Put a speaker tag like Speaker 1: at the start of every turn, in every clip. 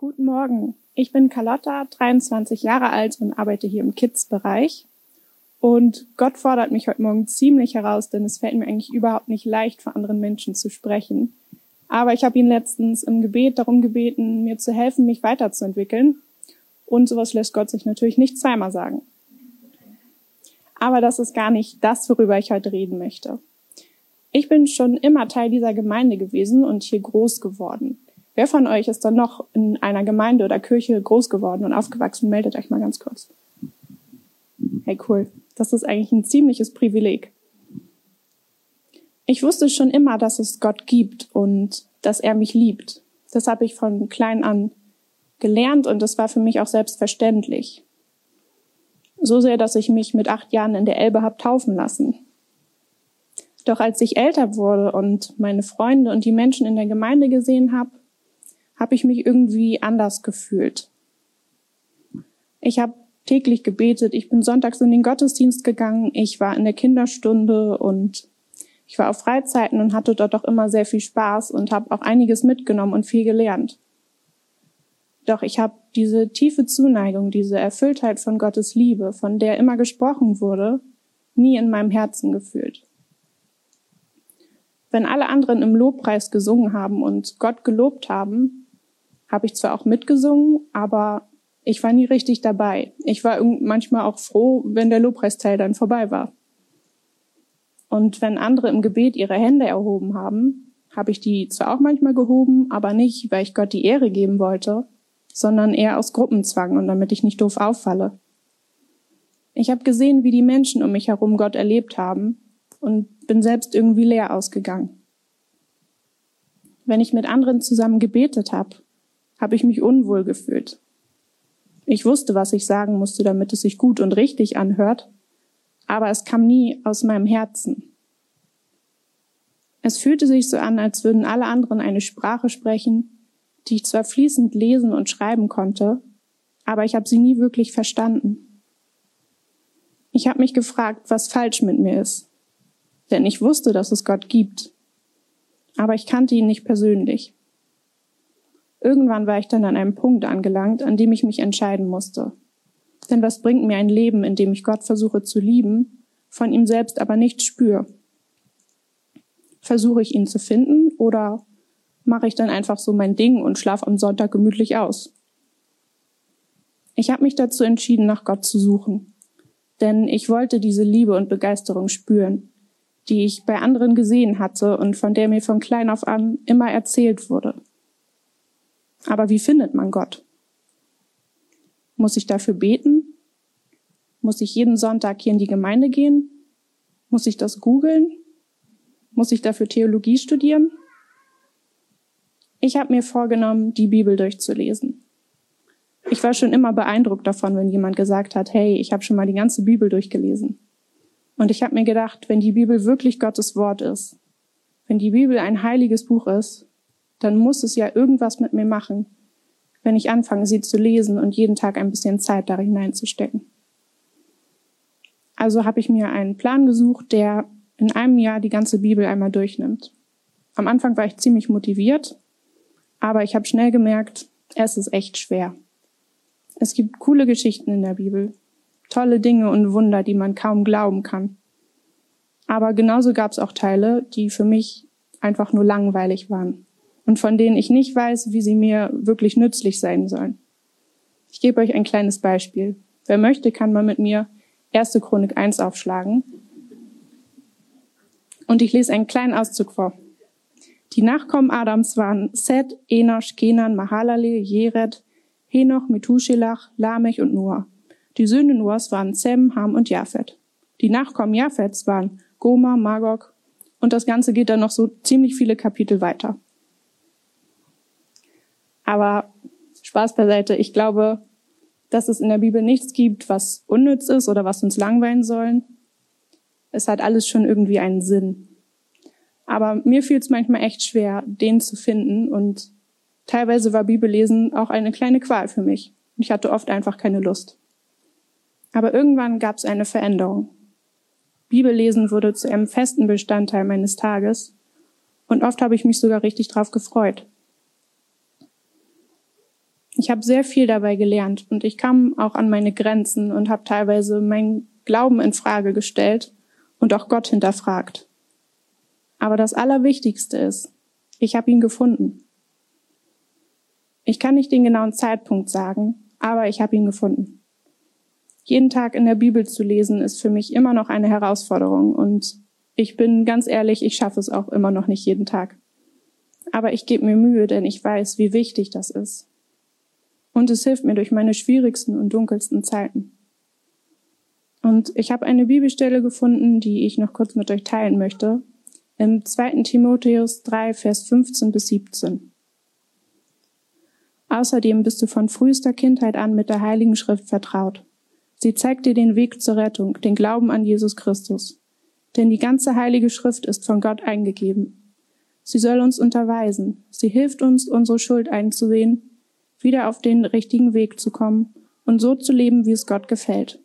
Speaker 1: Guten Morgen. Ich bin Carlotta, 23 Jahre alt und arbeite hier im Kids-Bereich. Und Gott fordert mich heute Morgen ziemlich heraus, denn es fällt mir eigentlich überhaupt nicht leicht, vor anderen Menschen zu sprechen. Aber ich habe ihn letztens im Gebet darum gebeten, mir zu helfen, mich weiterzuentwickeln. Und sowas lässt Gott sich natürlich nicht zweimal sagen. Aber das ist gar nicht das, worüber ich heute reden möchte. Ich bin schon immer Teil dieser Gemeinde gewesen und hier groß geworden. Wer von euch ist dann noch in einer Gemeinde oder Kirche groß geworden und aufgewachsen? Meldet euch mal ganz kurz. Hey, cool. Das ist eigentlich ein ziemliches Privileg. Ich wusste schon immer, dass es Gott gibt und dass er mich liebt. Das habe ich von klein an gelernt und das war für mich auch selbstverständlich. So sehr, dass ich mich mit acht Jahren in der Elbe habe taufen lassen. Doch als ich älter wurde und meine Freunde und die Menschen in der Gemeinde gesehen habe, habe ich mich irgendwie anders gefühlt. Ich habe täglich gebetet, ich bin sonntags in den Gottesdienst gegangen, ich war in der Kinderstunde und ich war auf Freizeiten und hatte dort auch immer sehr viel Spaß und habe auch einiges mitgenommen und viel gelernt. Doch ich habe diese tiefe Zuneigung, diese Erfülltheit von Gottes Liebe, von der immer gesprochen wurde, nie in meinem Herzen gefühlt. Wenn alle anderen im Lobpreis gesungen haben und Gott gelobt haben, habe ich zwar auch mitgesungen, aber ich war nie richtig dabei. Ich war manchmal auch froh, wenn der Lobpreisteil dann vorbei war. Und wenn andere im Gebet ihre Hände erhoben haben, habe ich die zwar auch manchmal gehoben, aber nicht, weil ich Gott die Ehre geben wollte, sondern eher aus Gruppenzwang und damit ich nicht doof auffalle. Ich habe gesehen, wie die Menschen um mich herum Gott erlebt haben und bin selbst irgendwie leer ausgegangen. Wenn ich mit anderen zusammen gebetet habe, habe ich mich unwohl gefühlt. Ich wusste, was ich sagen musste, damit es sich gut und richtig anhört, aber es kam nie aus meinem Herzen. Es fühlte sich so an, als würden alle anderen eine Sprache sprechen, die ich zwar fließend lesen und schreiben konnte, aber ich habe sie nie wirklich verstanden. Ich habe mich gefragt, was falsch mit mir ist, denn ich wusste, dass es Gott gibt, aber ich kannte ihn nicht persönlich. Irgendwann war ich dann an einem Punkt angelangt, an dem ich mich entscheiden musste. Denn was bringt mir ein Leben, in dem ich Gott versuche zu lieben, von ihm selbst aber nicht spüre? Versuche ich ihn zu finden oder mache ich dann einfach so mein Ding und schlafe am Sonntag gemütlich aus? Ich habe mich dazu entschieden, nach Gott zu suchen. Denn ich wollte diese Liebe und Begeisterung spüren, die ich bei anderen gesehen hatte und von der mir von klein auf an immer erzählt wurde. Aber wie findet man Gott? Muss ich dafür beten? Muss ich jeden Sonntag hier in die Gemeinde gehen? Muss ich das googeln? Muss ich dafür Theologie studieren? Ich habe mir vorgenommen, die Bibel durchzulesen. Ich war schon immer beeindruckt davon, wenn jemand gesagt hat, hey, ich habe schon mal die ganze Bibel durchgelesen. Und ich habe mir gedacht, wenn die Bibel wirklich Gottes Wort ist, wenn die Bibel ein heiliges Buch ist, dann muss es ja irgendwas mit mir machen, wenn ich anfange, sie zu lesen und jeden Tag ein bisschen Zeit da hineinzustecken. Also habe ich mir einen Plan gesucht, der in einem Jahr die ganze Bibel einmal durchnimmt. Am Anfang war ich ziemlich motiviert, aber ich habe schnell gemerkt, es ist echt schwer. Es gibt coole Geschichten in der Bibel, tolle Dinge und Wunder, die man kaum glauben kann. Aber genauso gab es auch Teile, die für mich einfach nur langweilig waren und von denen ich nicht weiß, wie sie mir wirklich nützlich sein sollen. Ich gebe euch ein kleines Beispiel. Wer möchte, kann mal mit mir 1. Chronik 1 aufschlagen. Und ich lese einen kleinen Auszug vor. Die Nachkommen Adams waren Seth, Enosh, Kenan, Mahalalel, Jered, Henoch, Methuselach, Lamech und Noah. Die Söhne Noahs waren Sem, Ham und Japhet. Die Nachkommen Japhets waren Goma, Magog und das Ganze geht dann noch so ziemlich viele Kapitel weiter. Aber Spaß beiseite. Ich glaube, dass es in der Bibel nichts gibt, was unnütz ist oder was uns langweilen soll. Es hat alles schon irgendwie einen Sinn. Aber mir fiel es manchmal echt schwer, den zu finden und teilweise war Bibellesen auch eine kleine Qual für mich. Ich hatte oft einfach keine Lust. Aber irgendwann gab es eine Veränderung. Bibellesen wurde zu einem festen Bestandteil meines Tages und oft habe ich mich sogar richtig drauf gefreut. Ich habe sehr viel dabei gelernt und ich kam auch an meine Grenzen und habe teilweise meinen Glauben in Frage gestellt und auch Gott hinterfragt. Aber das Allerwichtigste ist, ich habe ihn gefunden. Ich kann nicht den genauen Zeitpunkt sagen, aber ich habe ihn gefunden. Jeden Tag in der Bibel zu lesen ist für mich immer noch eine Herausforderung und ich bin ganz ehrlich, ich schaffe es auch immer noch nicht jeden Tag. Aber ich gebe mir Mühe, denn ich weiß, wie wichtig das ist. Und es hilft mir durch meine schwierigsten und dunkelsten Zeiten. Und ich habe eine Bibelstelle gefunden, die ich noch kurz mit euch teilen möchte. Im 2. Timotheus 3, Vers 15 bis 17. Außerdem bist du von frühester Kindheit an mit der Heiligen Schrift vertraut. Sie zeigt dir den Weg zur Rettung, den Glauben an Jesus Christus. Denn die ganze Heilige Schrift ist von Gott eingegeben. Sie soll uns unterweisen. Sie hilft uns, unsere Schuld einzusehen, wieder auf den richtigen Weg zu kommen und so zu leben, wie es Gott gefällt.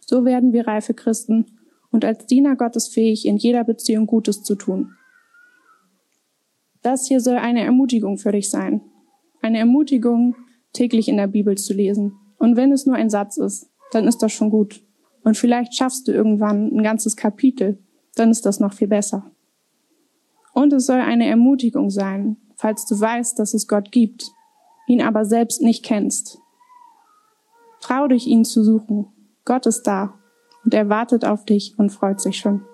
Speaker 1: So werden wir reife Christen und als Diener Gottes fähig, in jeder Beziehung Gutes zu tun. Das hier soll eine Ermutigung für dich sein. Eine Ermutigung, täglich in der Bibel zu lesen. Und wenn es nur ein Satz ist, dann ist das schon gut. Und vielleicht schaffst du irgendwann ein ganzes Kapitel, dann ist das noch viel besser. Und es soll eine Ermutigung sein, falls du weißt, dass es Gott gibt, ihn aber selbst nicht kennst. Trau dich, ihn zu suchen Gott ist da und er wartet auf dich und freut sich schon.